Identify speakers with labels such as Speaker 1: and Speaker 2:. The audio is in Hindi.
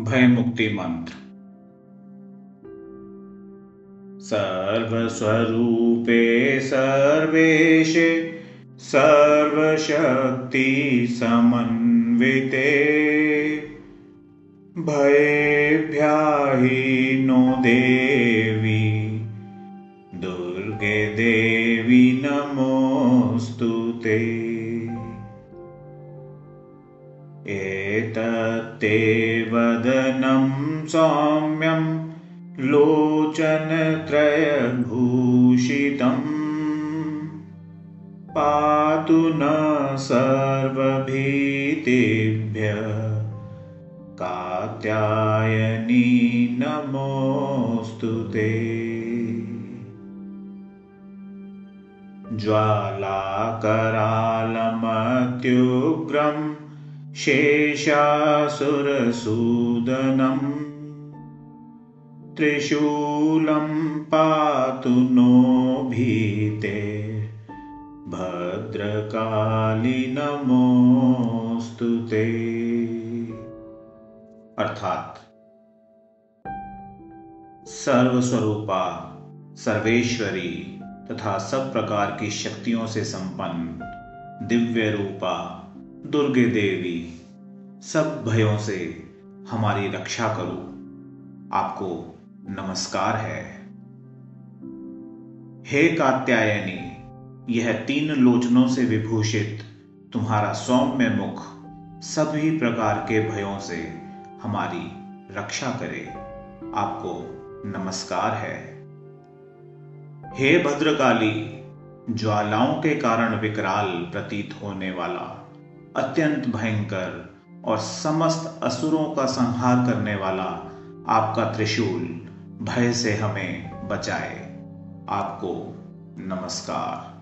Speaker 1: भय मुक्ति मंत्र सर्वस्वरूपे सर्वेशे सर्वशक्ति समन्विते। भयेभ्याहि नो देवी दुर्गे देवी नमोऽस्तु ते एतत्ते वदनं सौम्यं लोचनत्रयभूषितम् पातु न सर्वभीतिभ्य कात्यायनी नमोऽस्तु ते। ज्वालाकरालमत्युग्रम् शेषासुरसूदनम् त्रिशूलं पातु नो भीते भद्रकाली नमोऽस्तु ते। अर्थात सर्वस्वरूपा, सर्वेश्वरी तथा सब प्रकार की शक्तियों से संपन्न दिव्य रूपा दुर्गे देवी, सब भयों से हमारी रक्षा करो। आपको नमस्कार है। हे कात्यायनी, यह तीन लोचनों से विभूषित तुम्हारा सौम्य मुख सभी प्रकार के भयों से हमारी रक्षा करे। आपको नमस्कार है। हे भद्रकाली, ज्वालाओं के कारण विकराल प्रतीत होने वाला अत्यंत भयंकर और समस्त असुरों का संहार करने वाला आपका त्रिशूल भय से हमें बचाए। आपको नमस्कार।